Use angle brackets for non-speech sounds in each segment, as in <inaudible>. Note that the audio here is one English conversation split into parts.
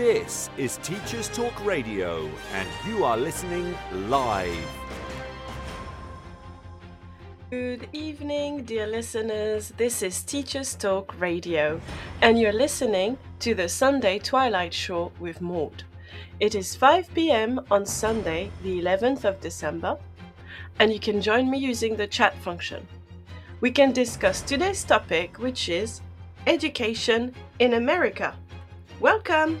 This is Teachers Talk Radio, and you are listening live. Good evening, dear listeners. This is Teachers Talk Radio, and you're listening to the Sunday Twilight Show with Maud. It is 5 pm on Sunday, the 11th of December, and you can join me using the chat function. We can discuss today's topic, which is education in America. Welcome!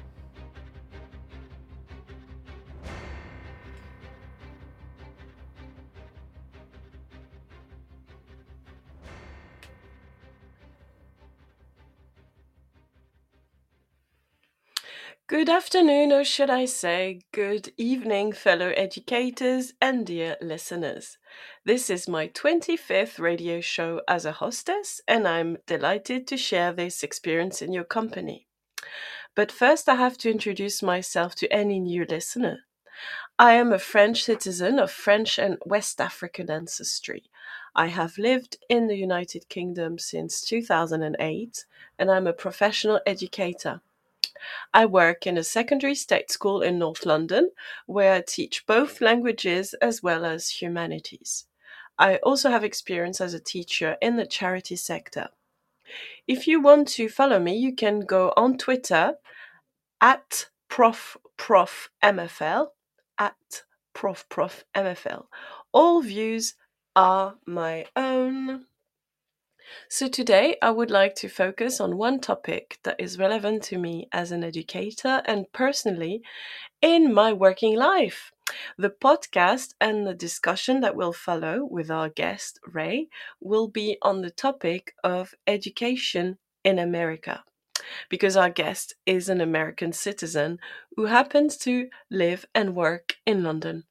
Good afternoon, or should I say, good evening, fellow educators and dear listeners. This is my 25th radio show as a hostess, and I'm delighted to share this experience in your company. But first, I have to introduce myself to any new listener. I am a French citizen of French and West African ancestry. I have lived in the United Kingdom since 2008, and I'm a professional educator. I work in a secondary state school in North London where I teach both languages as well as humanities. I also have experience as a teacher in the charity sector. If you want to follow me, you can go on Twitter at profprofmfl at profprofmfl. All views are my own. So, today I would like to focus on one topic that is relevant to me as an educator and personally in my working life. The podcast and the discussion that will follow with our guest, Ray, will be on the topic of education in America. Because our guest is an American citizen who happens to live and work in London.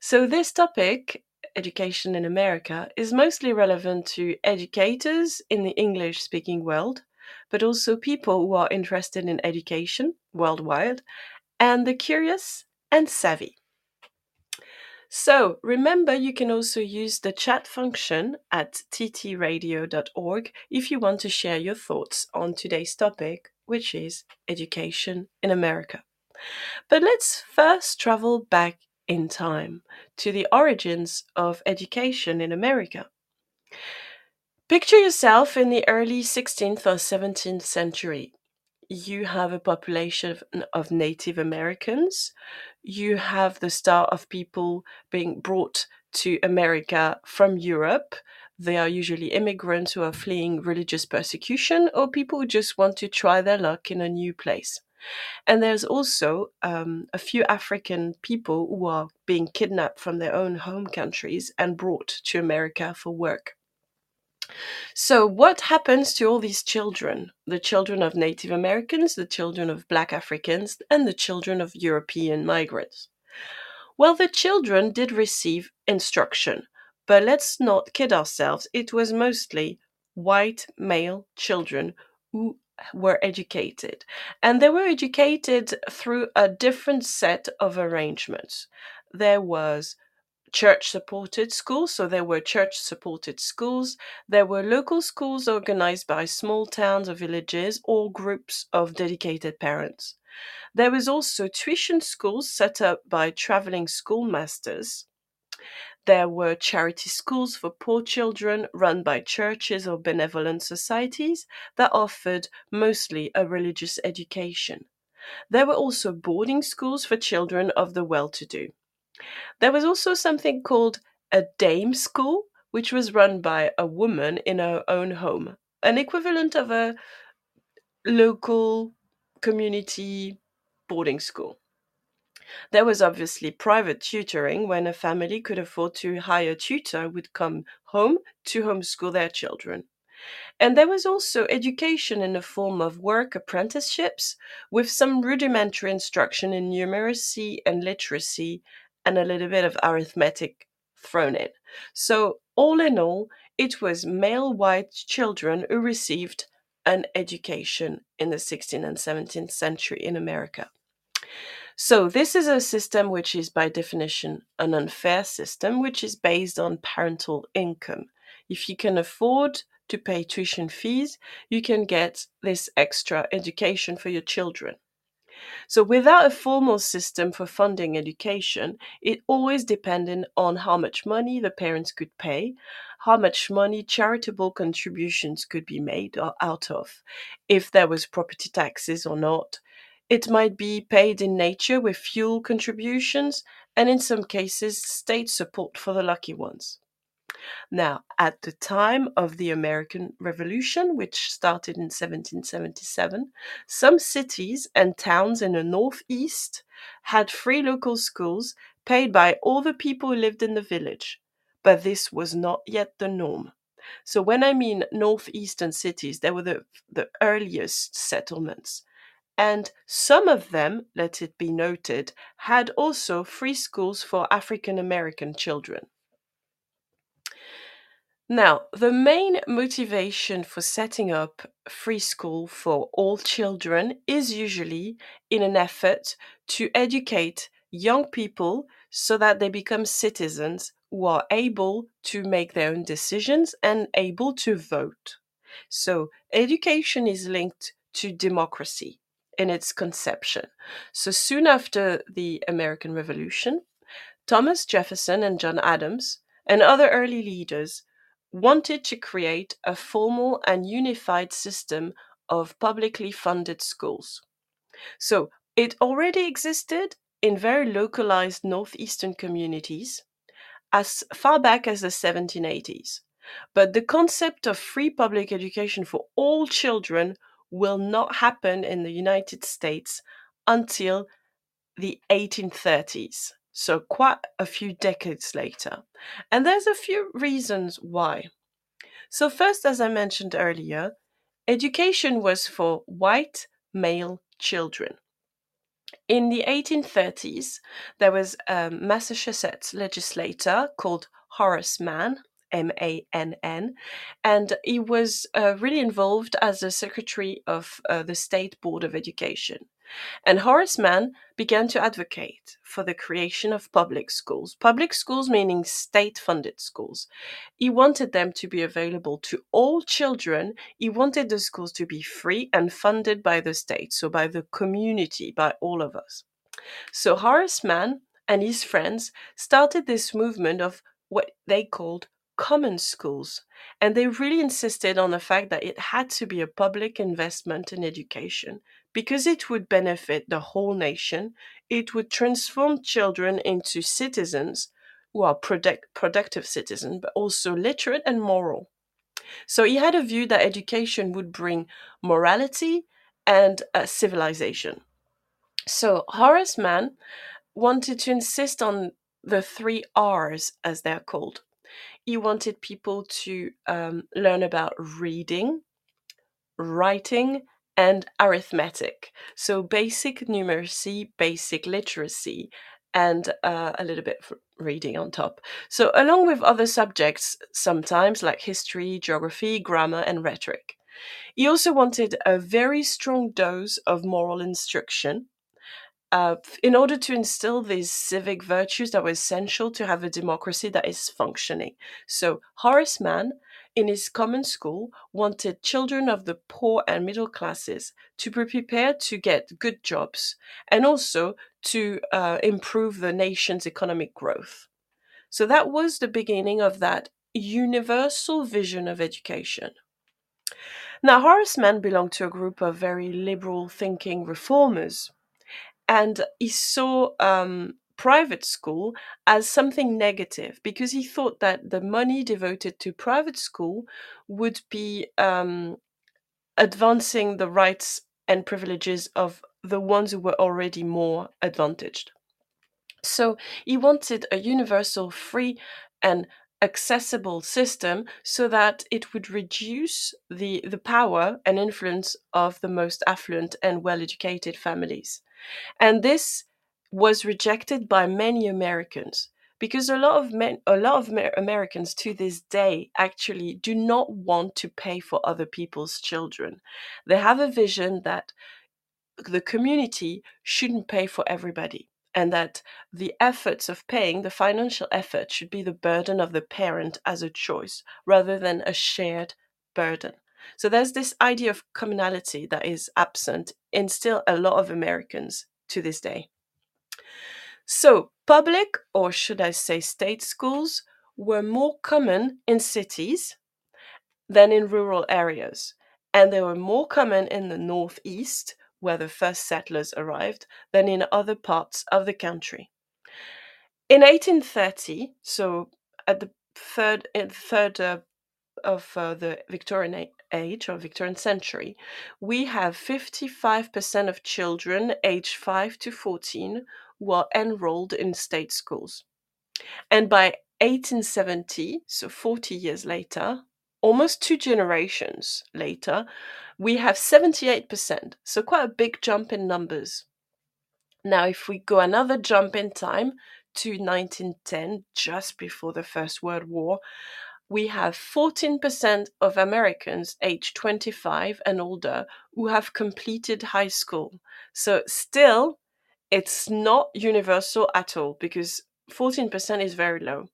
So, this topic education in America is mostly relevant to educators in the English speaking world, but also people who are interested in education worldwide and the curious and savvy. So remember, you can also use the chat function at ttradio.org if you want to share your thoughts on today's topic, which is education in America. But let's first travel back in time to the origins of education in America. Picture yourself in the early 16th or 17th century. You have a population of, Native Americans. You have the start of people being brought to America from Europe. They are usually immigrants who are fleeing religious persecution or people who just want to try their luck in a new place. And there's also um, a few African people who are being kidnapped from their own home countries and brought to America for work. So, what happens to all these children? The children of Native Americans, the children of Black Africans, and the children of European migrants? Well, the children did receive instruction, but let's not kid ourselves, it was mostly white male children who were educated. And they were educated through a different set of arrangements. There was church supported schools, so there were church supported schools. There were local schools organized by small towns or villages or groups of dedicated parents. There was also tuition schools set up by traveling schoolmasters there were charity schools for poor children run by churches or benevolent societies that offered mostly a religious education. There were also boarding schools for children of the well to do. There was also something called a dame school, which was run by a woman in her own home, an equivalent of a local community boarding school. There was obviously private tutoring when a family could afford to hire a tutor would come home to homeschool their children. And there was also education in the form of work apprenticeships with some rudimentary instruction in numeracy and literacy and a little bit of arithmetic thrown in. So, all in all, it was male white children who received an education in the 16th and 17th century in America. So, this is a system which is by definition an unfair system, which is based on parental income. If you can afford to pay tuition fees, you can get this extra education for your children. So, without a formal system for funding education, it always depended on how much money the parents could pay, how much money charitable contributions could be made out of, if there was property taxes or not. It might be paid in nature with fuel contributions, and in some cases, state support for the lucky ones. Now, at the time of the American Revolution, which started in 1777, some cities and towns in the Northeast had free local schools paid by all the people who lived in the village. But this was not yet the norm. So, when I mean northeastern cities, they were the, the earliest settlements. And some of them, let it be noted, had also free schools for African American children. Now, the main motivation for setting up free school for all children is usually in an effort to educate young people so that they become citizens who are able to make their own decisions and able to vote. So, education is linked to democracy in its conception. So, soon after the American Revolution, Thomas Jefferson and John Adams and other early leaders wanted to create a formal and unified system of publicly funded schools. So it already existed in very localized northeastern communities as far back as the 1780s. But the concept of free public education for all children will not happen in the United States until the 1830s so quite a few decades later. And there's a few reasons why. So, first, as I mentioned earlier, education was for white male children. In the 1830s, there was a Massachusetts legislator called Horace Mann, M A N N, and he was uh, really involved as the secretary of uh, the State Board of Education. And Horace Mann began to advocate for the creation of public schools. Public schools meaning state funded schools. He wanted them to be available to all children. He wanted the schools to be free and funded by the state, so by the community, by all of us. So Horace Mann and his friends started this movement of what they called common schools. And they really insisted on the fact that it had to be a public investment in education because it would benefit the whole nation, it would transform children into citizens who are product, productive citizens, but also literate and moral. So he had a view that education would bring morality and uh, civilization. So Horace Mann wanted to insist on the three R's, as they're called. He wanted people to um, learn about reading, writing, and arithmetic. So basic numeracy, basic literacy, and uh, a little bit of reading on top. So, along with other subjects, sometimes like history, geography, grammar, and rhetoric. He also wanted a very strong dose of moral instruction uh, in order to instill these civic virtues that were essential to have a democracy that is functioning. So, Horace Mann in his common school wanted children of the poor and middle classes to be prepared to get good jobs and also to uh, improve the nation's economic growth. So that was the beginning of that universal vision of education. Now, Horace Mann belonged to a group of very liberal thinking reformers, and he saw um, private school as something negative because he thought that the money devoted to private school would be um, advancing the rights and privileges of the ones who were already more advantaged. So he wanted a universal, free, and accessible system so that it would reduce the, the power and influence of the most affluent and well educated families. And this was rejected by many Americans because a lot of men, a lot of Americans to this day actually do not want to pay for other people's children. They have a vision that the community shouldn't pay for everybody and that the efforts of paying the financial effort should be the burden of the parent as a choice rather than a shared burden. So there's this idea of communality that is absent in still a lot of Americans to this day. So, public, or should I say state schools, were more common in cities than in rural areas. And they were more common in the Northeast, where the first settlers arrived, than in other parts of the country. In 1830, so at the third, third uh, of uh, the Victorian age or Victorian century, we have 55% of children aged 5 to 14 who are enrolled in state schools. And by 1870, so 40 years later, almost two generations later, we have 78%, so quite a big jump in numbers. Now, if we go another jump in time to 1910, just before the First World War, we have 14% of Americans aged 25 and older who have completed high school. So, still, it's not universal at all because 14% is very low.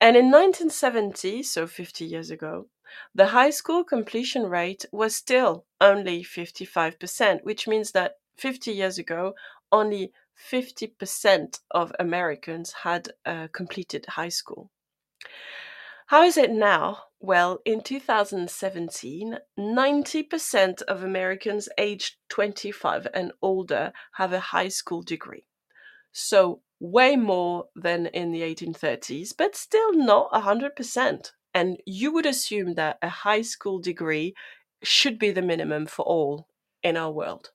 And in 1970, so 50 years ago, the high school completion rate was still only 55%, which means that 50 years ago, only 50% of Americans had uh, completed high school. How is it now? Well, in 2017, 90% of Americans aged 25 and older have a high school degree. So, way more than in the 1830s, but still not 100%. And you would assume that a high school degree should be the minimum for all in our world.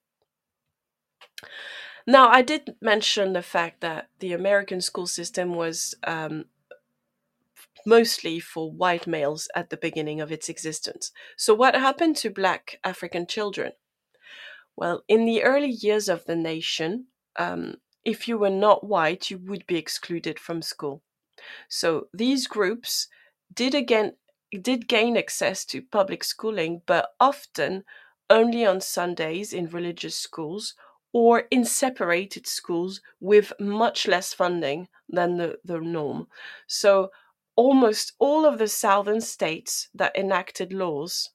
Now, I did mention the fact that the American school system was um, mostly for white males at the beginning of its existence. So, what happened to black African children? Well, in the early years of the nation, um, if you were not white, you would be excluded from school. So, these groups did again did gain access to public schooling, but often only on Sundays in religious schools or in separated schools with much less funding than the, the norm. So almost all of the southern states that enacted laws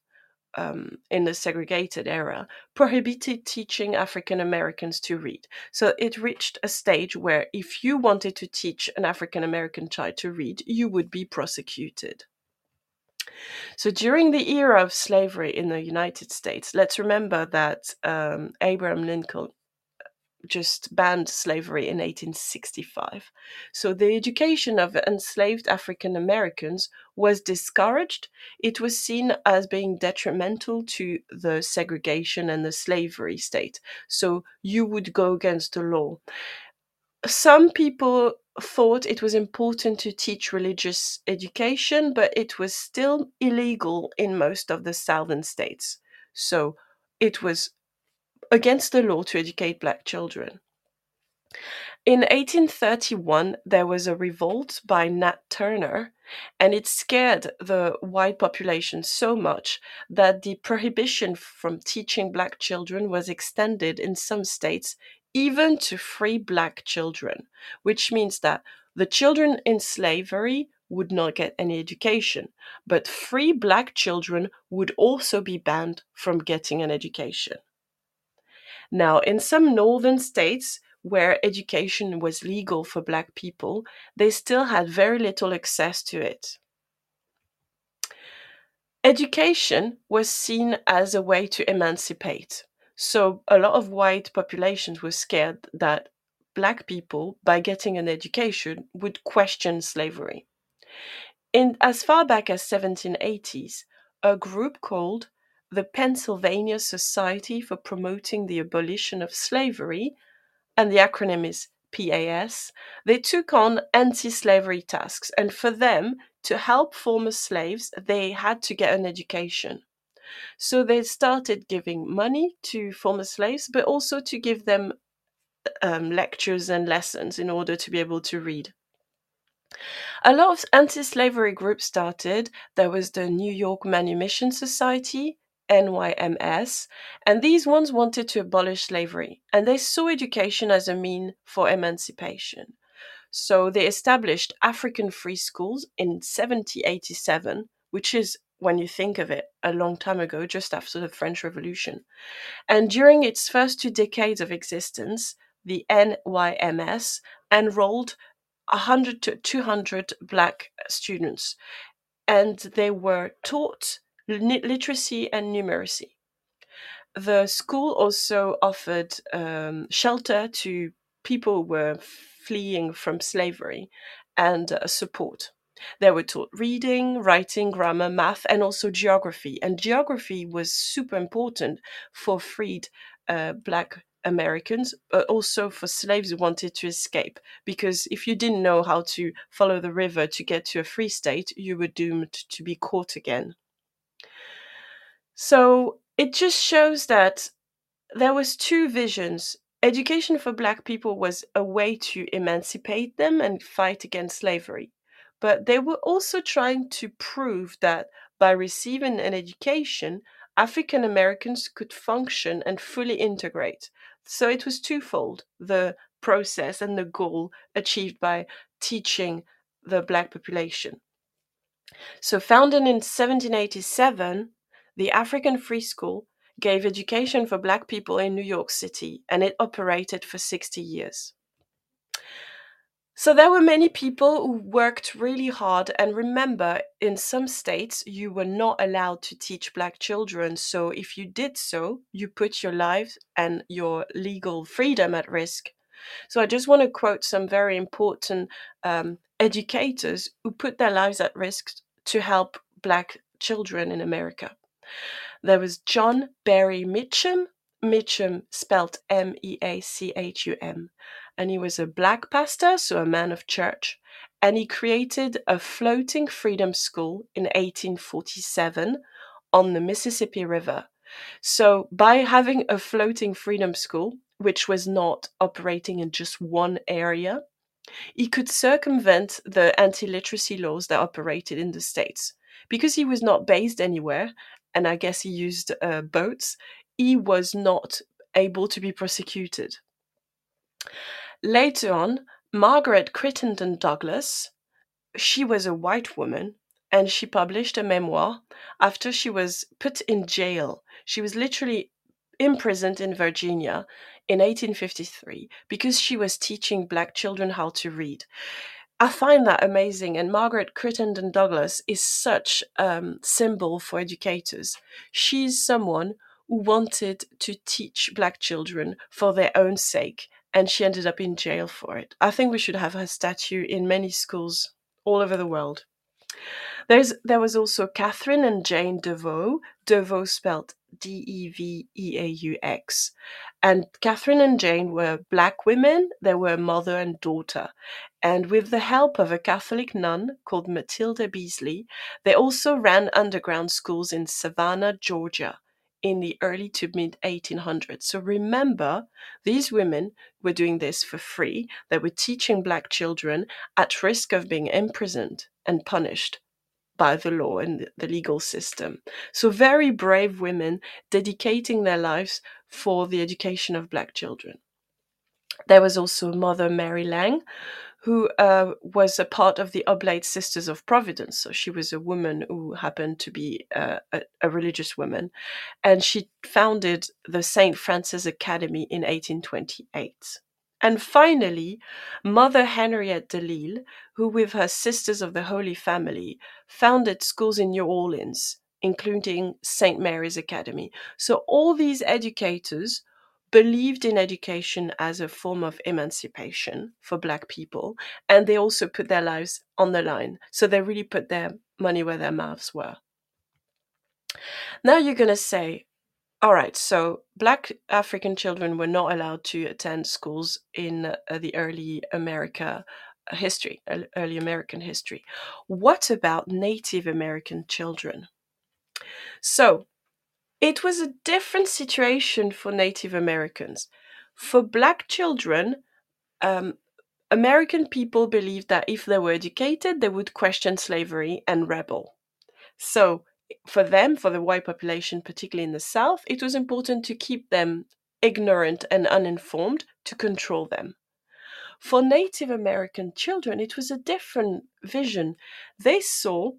um, in the segregated era prohibited teaching African Americans to read. So it reached a stage where if you wanted to teach an African American child to read, you would be prosecuted. So during the era of slavery in the United States, let's remember that um, Abraham Lincoln just banned slavery in 1865. So the education of enslaved African Americans was discouraged. It was seen as being detrimental to the segregation and the slavery state. So you would go against the law. Some people thought it was important to teach religious education, but it was still illegal in most of the southern states. So it was against the law to educate black children. In 1831, there was a revolt by Nat Turner, and it scared the white population so much that the prohibition from teaching black children was extended in some states even to free black children, which means that the children in slavery would not get any education, but free black children would also be banned from getting an education. Now, in some northern states where education was legal for Black people, they still had very little access to it. Education was seen as a way to emancipate. So, a lot of white populations were scared that Black people, by getting an education, would question slavery. In as far back as 1780s, a group called the Pennsylvania Society for Promoting the Abolition of Slavery, and the acronym is PAS, they took on anti slavery tasks. And for them to help former slaves, they had to get an education. So they started giving money to former slaves, but also to give them um, lectures and lessons in order to be able to read. A lot of anti slavery groups started. There was the New York Manumission Society, NYMS, and these ones wanted to abolish slavery, and they saw education as a mean for emancipation. So they established African free schools in 1787, which is, when you think of it, a long time ago, just after the French Revolution. And during its first two decades of existence, the NYMS enrolled 100 to 200 black students, and they were taught literacy and numeracy. The school also offered um, shelter to people who were fleeing from slavery and uh, support. They were taught reading, writing, grammar, math, and also geography. And geography was super important for freed uh, black Americans, but also for slaves who wanted to escape. Because if you didn't know how to follow the river to get to a free state, you were doomed to be caught again. So it just shows that there was two visions. Education for black people was a way to emancipate them and fight against slavery. But they were also trying to prove that by receiving an education, African Americans could function and fully integrate. So it was twofold the process and the goal achieved by teaching the black population. So, founded in 1787, the African Free School gave education for black people in New York City and it operated for 60 years. So there were many people who worked really hard. And remember, in some states, you were not allowed to teach black children. So if you did so, you put your lives and your legal freedom at risk. So I just want to quote some very important um, educators who put their lives at risk to help black children in America. There was John Berry Meachum, Meachum spelled M E A C H U M and he was a black pastor, so a man of church, and he created a floating freedom school in 1847 on the Mississippi River. So, by having a floating freedom school, which was not operating in just one area, he could circumvent the anti literacy laws that operated in the States. Because he was not based anywhere, and I guess he used uh, boats, he was not able to be prosecuted. Later on, Margaret Crittenden Douglass, she was a white woman and she published a memoir after she was put in jail. She was literally imprisoned in Virginia in 1853 because she was teaching black children how to read. I find that amazing, and Margaret Crittenden Douglass is such a um, symbol for educators. She's someone who wanted to teach black children for their own sake and she ended up in jail for it. I think we should have her statue in many schools all over the world. There's there was also Catherine and Jane Deveaux, Deveaux spelled D E V E A U X. And Catherine and Jane were black women, they were mother and daughter. And with the help of a Catholic nun called Matilda Beasley, they also ran underground schools in Savannah, Georgia in the early to mid 1800s. So remember, these women were doing this for free. They were teaching black children at risk of being imprisoned and punished by the law and the legal system. So very brave women dedicating their lives for the education of black children. There was also Mother Mary Lange, who uh, was a part of the Oblate Sisters of Providence. So she was a woman who happened to be uh, a, a, religious woman. And she founded the St. Frances Academy in 1828. And finally, Mother Henriette DeLille, who, with her Sisters of the Holy Family, founded schools in New Orleans, including St. Mary's Academy. So all these educators believed in education as a form of emancipation for black people and they also put their lives on the line so they really put their money where their mouths were now you're going to say all right so black african children were not allowed to attend schools in uh, the early america history early american history what about native american children so it was a different situation for Native Americans. For black children, um, American people believed that if they were educated, they would question slavery and rebel. So, for them, for the white population, particularly in the South, it was important to keep them ignorant and uninformed to control them. For Native American children, it was a different vision. They saw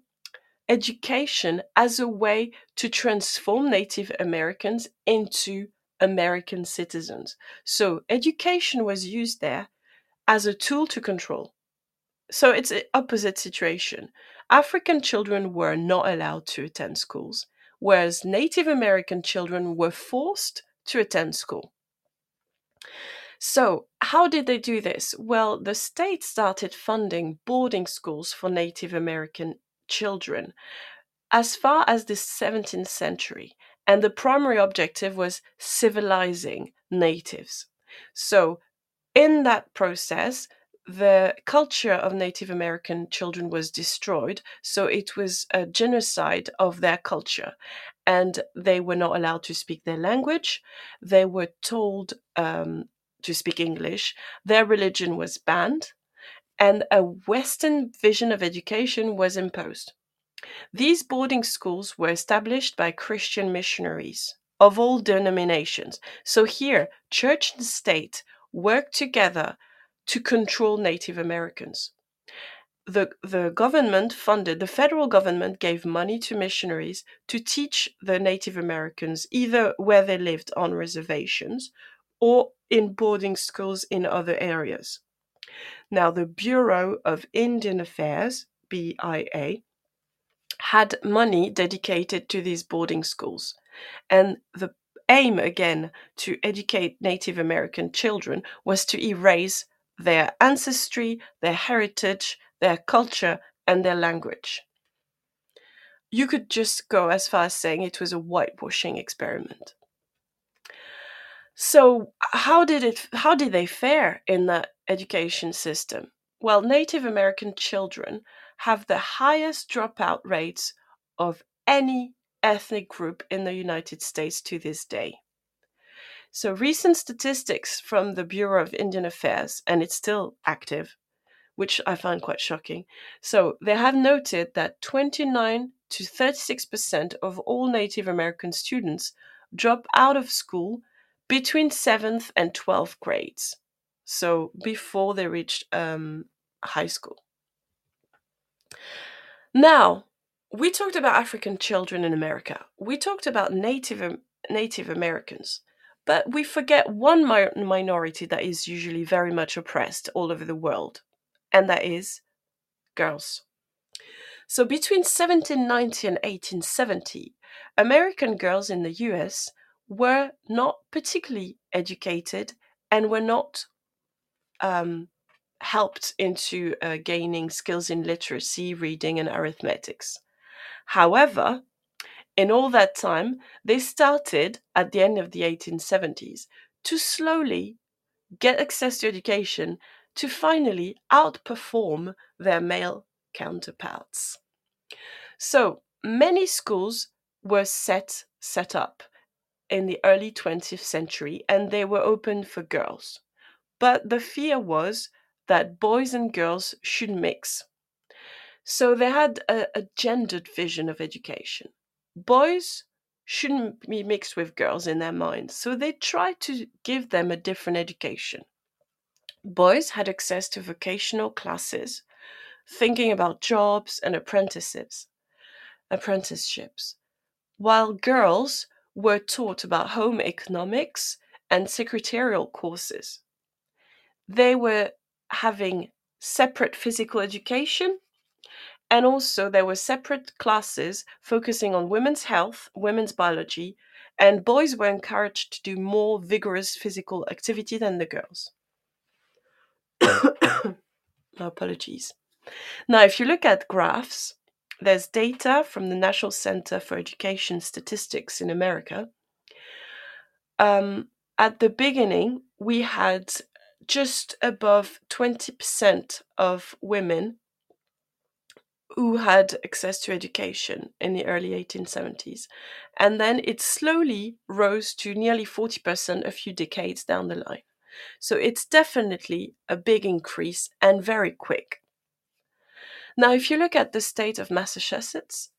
education as a way to transform Native Americans into American citizens. So, education was used there as a tool to control. So, it's an opposite situation. African children were not allowed to attend schools, whereas Native American children were forced to attend school. So, how did they do this? Well, the state started funding boarding schools for Native American children as far as the 17th century, and the primary objective was civilizing natives. So, in that process, the culture of Native American children was destroyed. So it was a genocide of their culture. And they were not allowed to speak their language. They were told um, to speak English. Their religion was banned. And a Western vision of education was imposed. These boarding schools were established by Christian missionaries of all denominations. So here, church and state worked together to control Native Americans. The, the government funded, the federal government gave money to missionaries to teach the Native Americans either where they lived on reservations or in boarding schools in other areas. Now, the Bureau of Indian Affairs, BIA, had money dedicated to these boarding schools. And the aim, again, to educate Native American children was to erase their ancestry, their heritage, their culture, and their language. You could just go as far as saying it was a whitewashing experiment. So, how did it how did they fare in that education system? Well, Native American children have the highest dropout rates of any ethnic group in the United States to this day. So, recent statistics from the Bureau of Indian Affairs, and it's still active, which I find quite shocking. So, they have noted that 29 to 36% of all Native American students drop out of school between 7th and 12th grades. So, before they reach um, high school. Now, we talked about African children in America. We talked about Native Native Americans. But we forget one mi- minority that is usually very much oppressed all over the world, and that is girls. So between 1790 and 1870, American girls in the US were not particularly educated and were not um, helped into uh, gaining skills in literacy, reading, and arithmetics. However, in all that time, they started at the end of the 1870s to slowly get access to education to finally outperform their male counterparts. So many schools were set set up in the early 20th century and they were open for girls. But the fear was that boys and girls should mix. So they had a, a gendered vision of education boys shouldn't be mixed with girls in their minds, so they tried to give them a different education. Boys had access to vocational classes, thinking about jobs and apprenticeships, apprenticeships, while girls were taught about home economics and secretarial courses. They were having separate physical education and also, there were separate classes focusing on women's health, women's biology, and boys were encouraged to do more vigorous physical activity than the girls. <coughs> apologies. Now, if you look at graphs, there's data from the National Center for Education Statistics in America. Um, at the beginning, we had just above 20% of women who had access to education in the early 1870s. And then it slowly rose to nearly 40% a few decades down the line. So it's definitely a big increase and very quick. Now, if you look at the state of Massachusetts,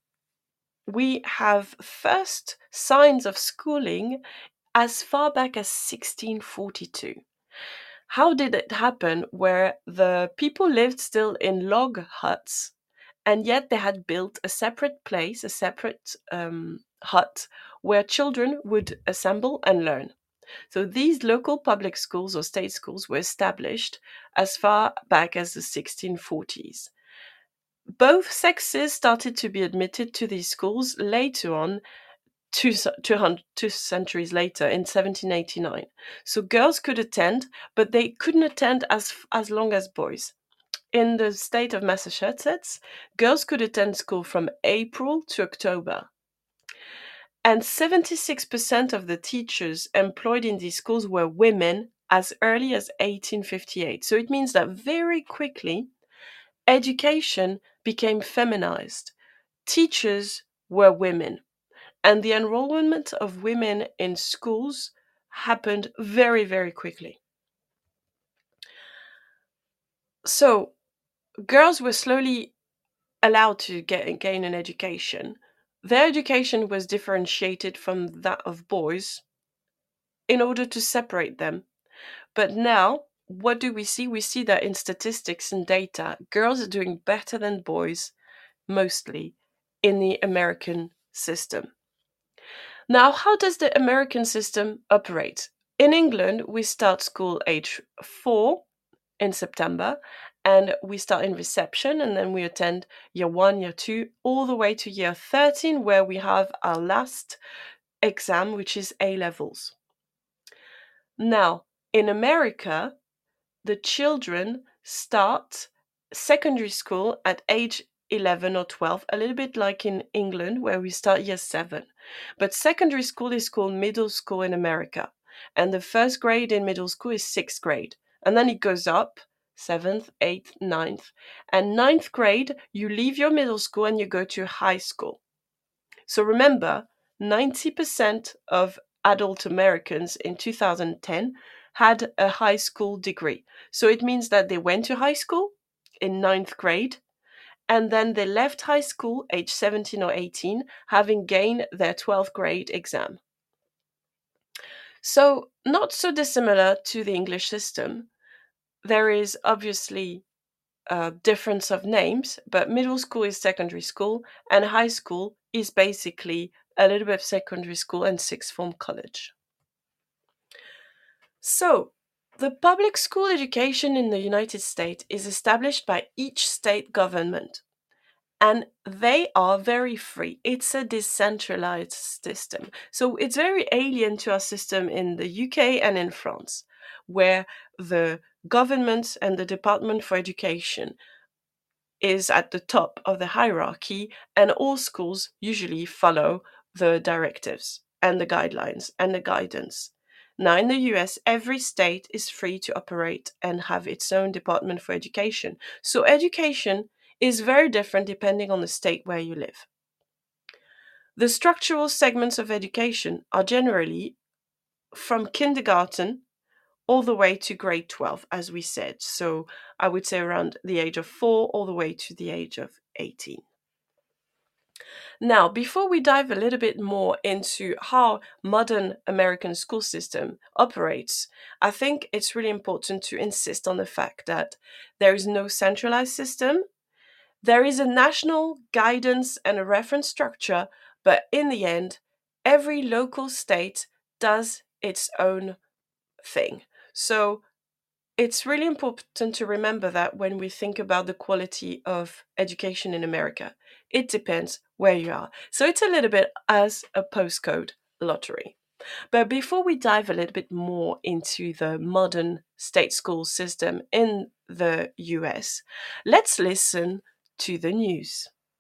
we have first signs of schooling as far back as 1642. How did it happen where the people lived still in log huts and yet they had built a separate place, a separate um, hut where children would assemble and learn? So these local public schools or state schools were established as far back as the 1640s. Both sexes started to be admitted to these schools later on two, two, two centuries later in 1789. So girls could attend, but they couldn't attend as, as long as boys. In the state of Massachusetts, girls could attend school from April to October. And 76% of the teachers employed in these schools were women as early as 1858. So it means that very quickly, education became feminized. Teachers were women and the enrollment of women in schools happened very, very quickly. So, girls were slowly allowed to get gain an education. Their education was differentiated from that of boys in order to separate them. But now, what do we see? We see that in statistics and data, girls are doing better than boys, mostly in the American system. Now, how does the American system operate? In England, we start school age four in September, and we start in reception, and then we attend year one, year two, all the way to year 13, where we have our last exam, which is A levels. Now, in America, the children start secondary school at age 11 or 12, a little bit like in England, where we start year seven. But secondary school is called middle school in America. And the first grade in middle school is sixth grade. And then it goes up seventh, eighth, ninth. And ninth grade, you leave your middle school and you go to high school. So remember, 90% of adult Americans in 2010 had a high school degree. So it means that they went to high school in ninth grade and then they left high school age 17 or 18, having gained their 12th grade exam. So, not so dissimilar to the English system. There is obviously a difference of names, but middle school is secondary school, and high school is basically a little bit of secondary school and sixth form college. So, the public school education in the United States is established by each state government and they are very free. It's a decentralized system. So it's very alien to our system in the UK and in France, where the government and the Department for Education is at the top of the hierarchy, and all schools usually follow the directives and the guidelines and the guidance. Now, in the US, every state is free to operate and have its own Department for Education. So, education is very different depending on the state where you live. The structural segments of education are generally from kindergarten all the way to grade 12, as we said. So I would say around the age of four all the way to the age of 18. Now, before we dive a little bit more into how modern American school system operates, I think it's really important to insist on the fact that there is no centralized system. There is a national guidance and a reference structure, but in the end, every local state does its own thing. So it's really important to remember that when we think about the quality of education in America, it depends where you are. So it's a little bit as a postcode lottery. But before we dive a little bit more into the modern state school system in the US, let's listen to the news.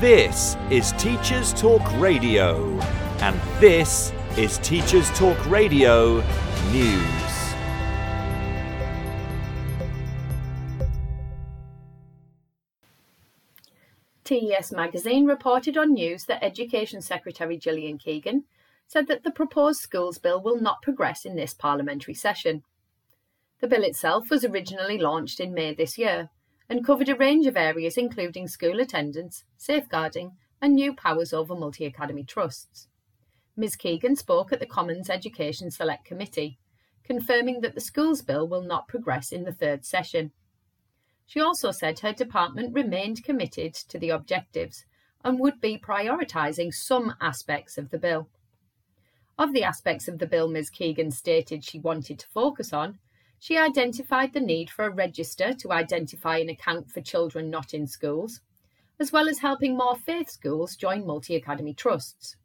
This is Teachers Talk Radio, and this is Teachers Talk Radio News. TES magazine reported on news that Education Secretary Gillian Keegan said that the proposed schools bill will not progress in this parliamentary session. The bill itself was originally launched in May this year and covered a range of areas including school attendance, safeguarding, and new powers over multi academy trusts. Ms Keegan spoke at the Commons Education Select Committee, confirming that the schools bill will not progress in the third session. She also said her department remained committed to the objectives and would be prioritising some aspects of the bill. Of the aspects of the bill Ms Keegan stated she wanted to focus on, she identified the need for a register to identify and account for children not in schools, as well as helping more faith schools join multi academy trusts.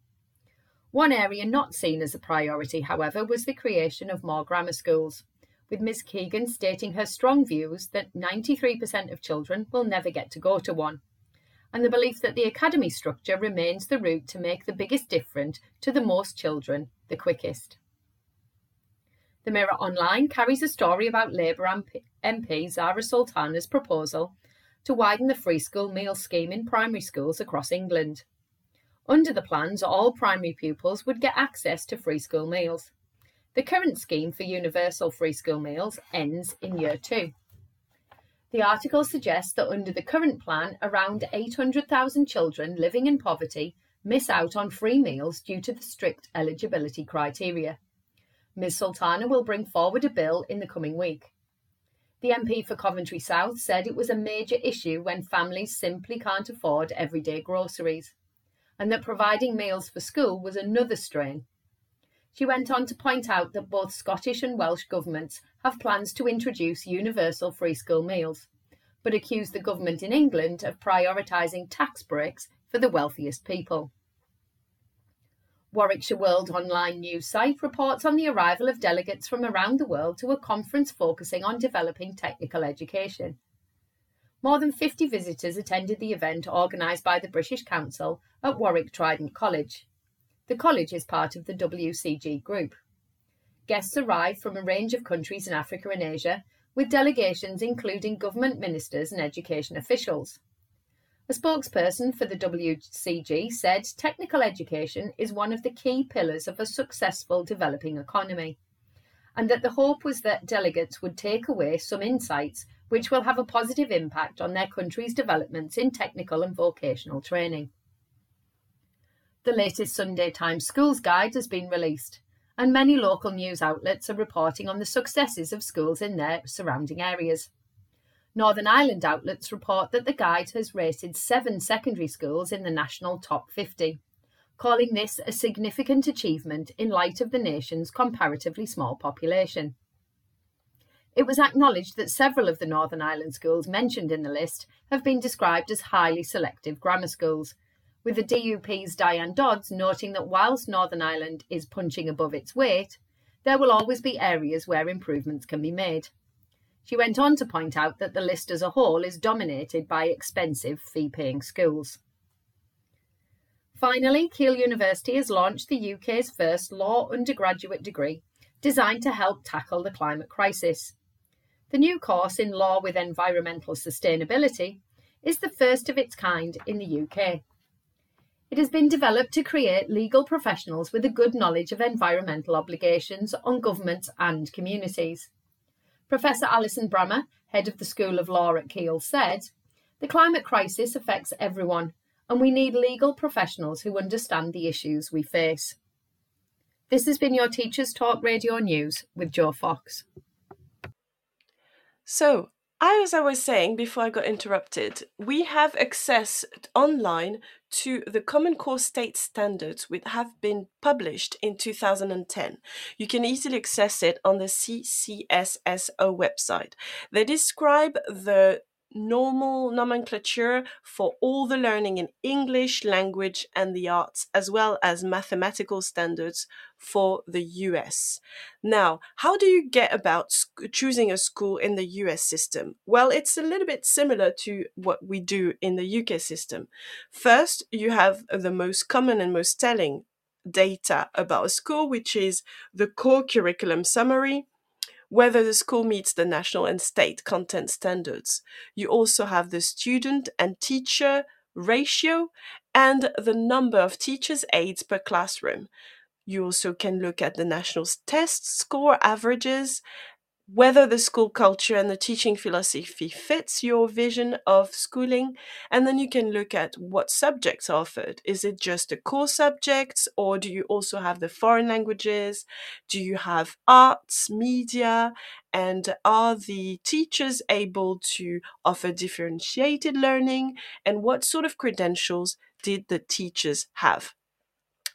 One area not seen as a priority, however, was the creation of more grammar schools with Ms. Keegan stating her strong views that 93% of children will never get to go to one, and the belief that the academy structure remains the route to make the biggest difference to the most children the quickest. The Mirror Online carries a story about Labour MP Zara Sultana's proposal to widen the free school meal scheme in primary schools across England. Under the plans, all primary pupils would get access to free school meals. The current scheme for universal free school meals ends in year two. The article suggests that under the current plan, around 800,000 children living in poverty miss out on free meals due to the strict eligibility criteria. Ms Sultana will bring forward a bill in the coming week. The MP for Coventry South said it was a major issue when families simply can't afford everyday groceries, and that providing meals for school was another strain she went on to point out that both Scottish and Welsh governments have plans to introduce universal free school meals, but accused the government in England of prioritising tax breaks for the wealthiest people. Warwickshire World online news site reports on the arrival of delegates from around the world to a conference focusing on developing technical education. More than 50 visitors attended the event organised by the British Council at Warwick Trident College. The college is part of the WCG group. Guests arrived from a range of countries in Africa and Asia, with delegations including government ministers and education officials. A spokesperson for the WCG said technical education is one of the key pillars of a successful developing economy, and that the hope was that delegates would take away some insights which will have a positive impact on their country's developments in technical and vocational training. The latest Sunday Times Schools Guide has been released, and many local news outlets are reporting on the successes of schools in their surrounding areas. Northern Ireland outlets report that the guide has rated seven secondary schools in the national top 50, calling this a significant achievement in light of the nation's comparatively small population. It was acknowledged that several of the Northern Ireland schools mentioned in the list have been described as highly selective grammar schools, with the DUP's Diane Dodds noting that whilst Northern Ireland is punching above its weight, there will always be areas where improvements can be made. She went on to point out that the list as a whole is dominated by expensive fee paying schools. Finally, Keele University has launched the UK's first law undergraduate degree designed to help tackle the climate crisis. The new course in Law with Environmental Sustainability is the first of its kind in the UK. It has been developed to create legal professionals with a good knowledge of environmental obligations on governments and communities. Professor Alison Brammer, head of the School of Law at Keele, said The climate crisis affects everyone, and we need legal professionals who understand the issues we face. This has been your Teachers Talk Radio News with Joe Fox. So, as I was saying before I got interrupted, we have access online to the Common Core State Standards, which have been published in 2010. You can easily access it on the CCSSO website. They describe the normal nomenclature for all the learning in English, language, and the arts, as well as mathematical standards for the US. Now, how do you get about choosing a school in the US system? Well, it's a little bit similar to what we do in the UK system. First, you have the most common and most telling data about a school, which is the core curriculum summary whether the school meets the national and state content standards. You also have the student and teacher ratio and the number of teachers' aides per classroom. You also can look at the national test score averages whether the school culture and the teaching philosophy fits your vision of schooling. And then you can look at what subjects are offered. Is it just the core subjects, or do you also have the foreign languages? Do you have arts, media? And are the teachers able to offer differentiated learning? And what sort of credentials did the teachers have?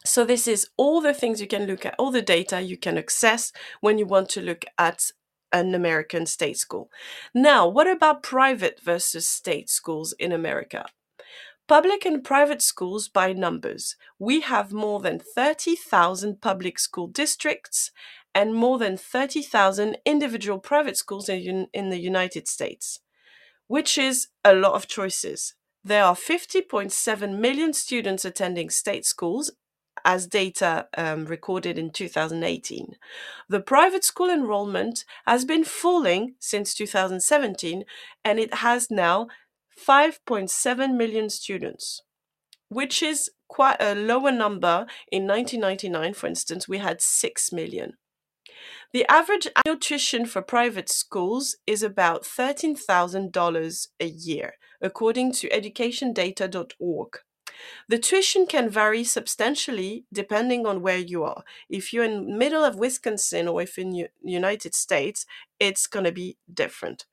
So this is all the things you can look at, all the data you can access when you want to look at an American state school. Now, what about private versus state schools in America? Public and private schools by numbers. We have more than 30,000 public school districts and more than 30,000 individual private schools in, in the United States, which is a lot of choices. There are 50.7 million students attending state schools as data um, recorded in 2018. The private school enrollment has been falling since 2017 and it has now 5.7 million students, which is quite a lower number. In 1999, for instance, we had 6 million. The average annual tuition for private schools is about $13,000 a year, according to educationdata.org. The tuition can vary substantially depending on where you are. If you're in middle of Wisconsin or if in the United States, it's going to be different.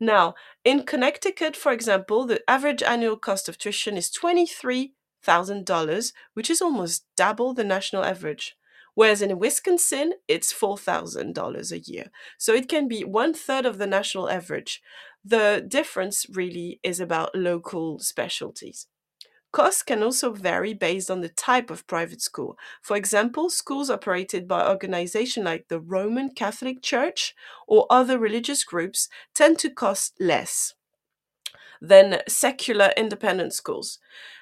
Now, in Connecticut, for example, the average annual cost of tuition is $23,000, which is almost double the national average. Whereas in Wisconsin, it's $4,000 a year. So it can be one third of the national average. The difference really is about local specialties. Costs can also vary based on the type of private school. For example, schools operated by organizations like the Roman Catholic Church or other religious groups tend to cost less than secular independent schools.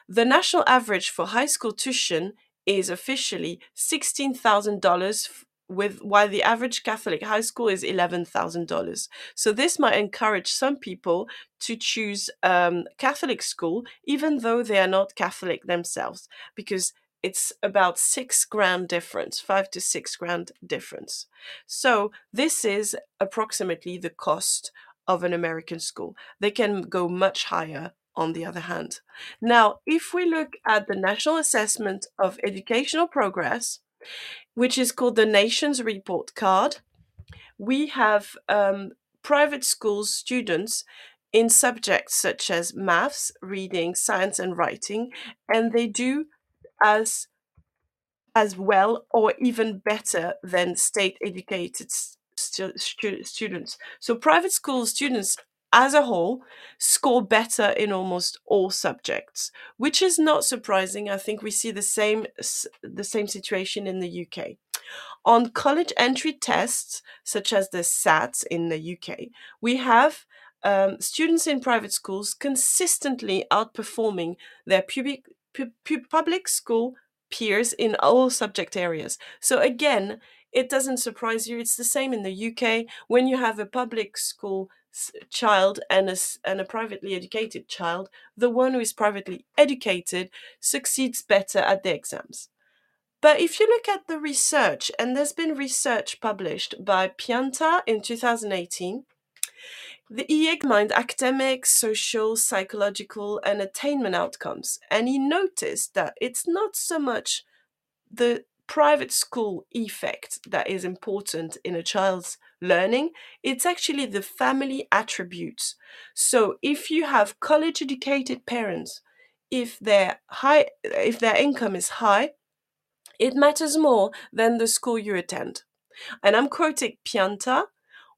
The national average for high school tuition is officially $16,000 with while the average Catholic high school is eleven thousand dollars. So this might encourage some people to choose um, Catholic school, even though they are not Catholic themselves, because it's about six grand difference, five to six grand difference. So this is approximately the cost of an American school. They can go much higher on the other hand. Now, if we look at the National Assessment of Educational Progress, which is called the Nations Report Card. We have um, private school students in subjects such as maths, reading, science, and writing, and they do as as well or even better than state educated stu- stu- students. So private school students as a whole, score better in almost all subjects, which is not surprising. I think we see the same the same situation in the UK. On college entry tests, such as the SATs in the UK, we have um, students in private schools consistently outperforming their public, pu- public school peers in all subject areas. So again, it doesn't surprise you. It's the same in the UK when you have a public school child and a, and a privately educated child, the one who is privately educated succeeds better at the exams. But if you look at the research, and there's been research published by Pianta in 2018, the he examined academic, social, psychological, and attainment outcomes, and he noticed that it's not so much the private school effect that is important in a child's learning it's actually the family attributes. So if you have college educated parents if their high if their income is high it matters more than the school you attend. And i'm quoting pianta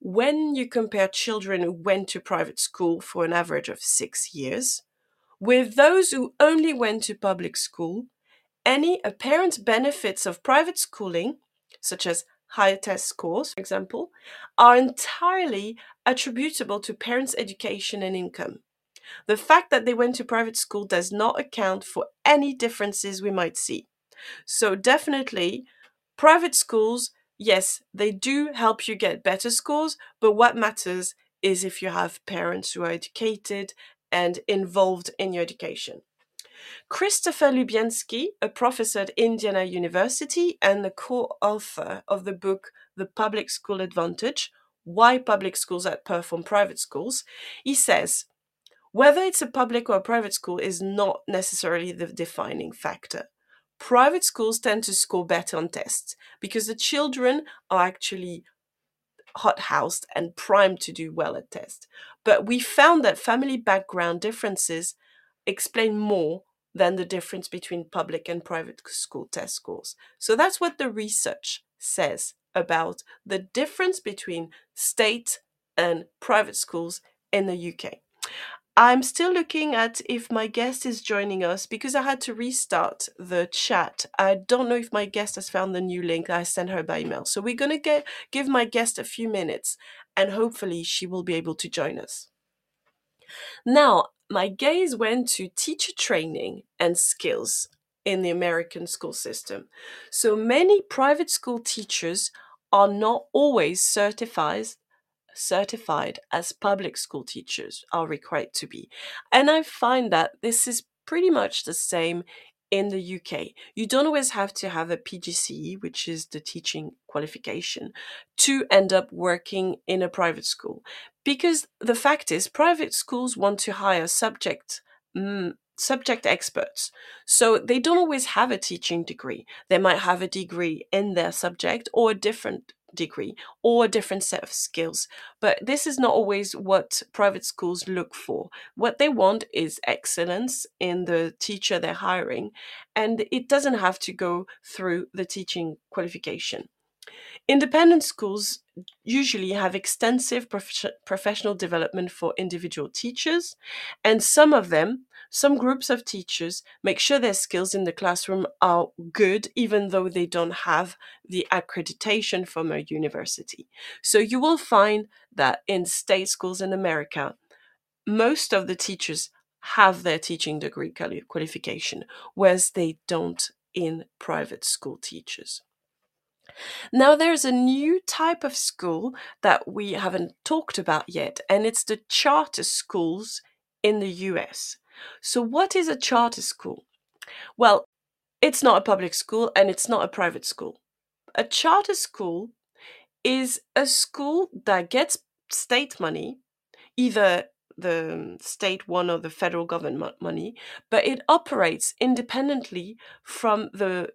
when you compare children who went to private school for an average of 6 years with those who only went to public school any apparent benefits of private schooling, such as higher test scores, for example, are entirely attributable to parents' education and income. The fact that they went to private school does not account for any differences we might see. So, definitely, private schools, yes, they do help you get better scores, but what matters is if you have parents who are educated and involved in your education. Christopher Lubienski, a professor at Indiana University and the co author of the book The Public School Advantage Why Public Schools Outperform Private Schools, he says, whether it's a public or a private school is not necessarily the defining factor. Private schools tend to score better on tests because the children are actually hot housed and primed to do well at tests. But we found that family background differences explain more than the difference between public and private school test scores. So that's what the research says about the difference between state and private schools in the UK. I'm still looking at if my guest is joining us because I had to restart the chat. I don't know if my guest has found the new link I sent her by email. So we're going to get give my guest a few minutes and hopefully she will be able to join us. Now, my gaze went to teacher training and skills in the American school system. So many private school teachers are not always certified certified as public school teachers are required to be. And I find that this is pretty much the same in the UK. You don't always have to have a PGCE, which is the teaching qualification, to end up working in a private school. Because the fact is, private schools want to hire subject mm, subject experts. So they don't always have a teaching degree. They might have a degree in their subject or a different degree or a different set of skills. But this is not always what private schools look for. What they want is excellence in the teacher they're hiring, and it doesn't have to go through the teaching qualification. Independent schools usually have extensive prof- professional development for individual teachers, and some of them, some groups of teachers, make sure their skills in the classroom are good, even though they don't have the accreditation from a university. So you will find that in state schools in America, most of the teachers have their teaching degree qualification, whereas they don't in private school teachers. Now, there's a new type of school that we haven't talked about yet, and it's the charter schools in the US. So, what is a charter school? Well, it's not a public school and it's not a private school. A charter school is a school that gets state money, either the um, state one or the federal government money, but it operates independently from the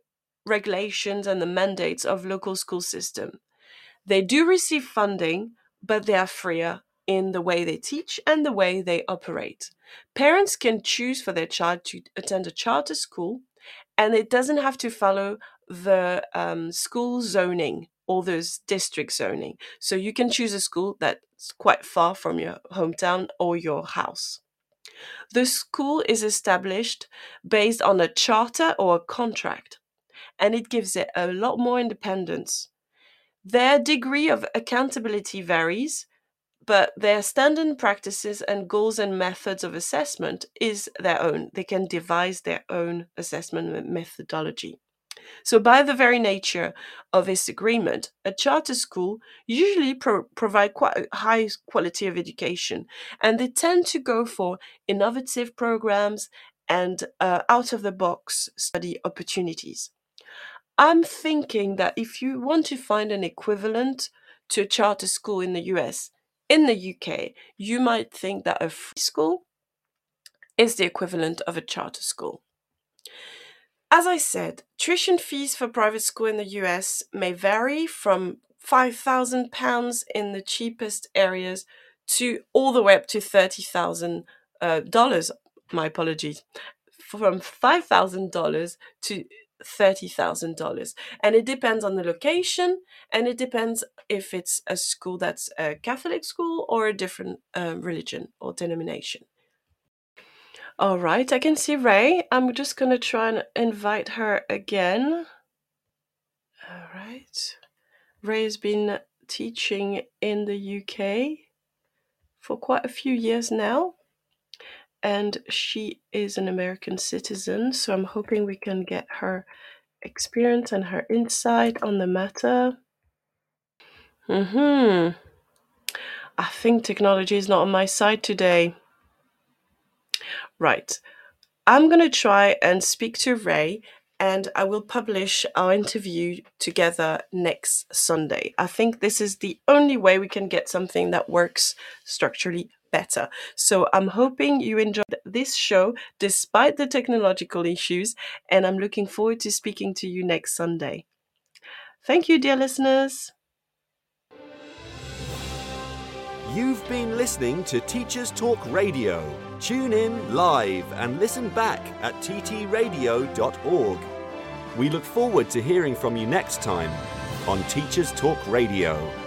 regulations and the mandates of local school system. They do receive funding, but they are freer in the way they teach and the way they operate. Parents can choose for their child to attend a charter school, and it doesn't have to follow the um, school zoning or the district zoning. So you can choose a school that's quite far from your hometown or your house. The school is established based on a charter or a contract and it gives it a lot more independence. Their degree of accountability varies, but their standard practices and goals and methods of assessment is their own. They can devise their own assessment methodology. So, by the very nature of this agreement, a charter school usually pro- provide quite a high quality of education, and they tend to go for innovative programs and uh, out of the box study opportunities. I'm thinking that if you want to find an equivalent to a charter school in the US, in the UK, you might think that a free school is the equivalent of a charter school. As I said, tuition fees for private school in the US may vary from £5,000 in the cheapest areas to all the way up to $30,000. Uh, my apologies. From $5,000 to $30,000. And it depends on the location and it depends if it's a school that's a Catholic school or a different uh, religion or denomination. All right, I can see Ray. I'm just going to try and invite her again. All right. Ray has been teaching in the UK for quite a few years now and she is an American citizen, so I'm hoping we can get her experience and her insight on the matter. Hmm. I think technology is not on my side today. Right. I'm going to try and speak to Ray and I will publish our interview together next Sunday. I think this is the only way we can get something that works structurally better. So I'm hoping you enjoyed this show despite the technological issues, and I'm looking forward to speaking to you next Sunday. Thank you, dear listeners. You've been listening to Teachers Talk Radio. Tune in live and listen back at ttradio.org. We look forward to hearing from you next time on Teachers Talk Radio.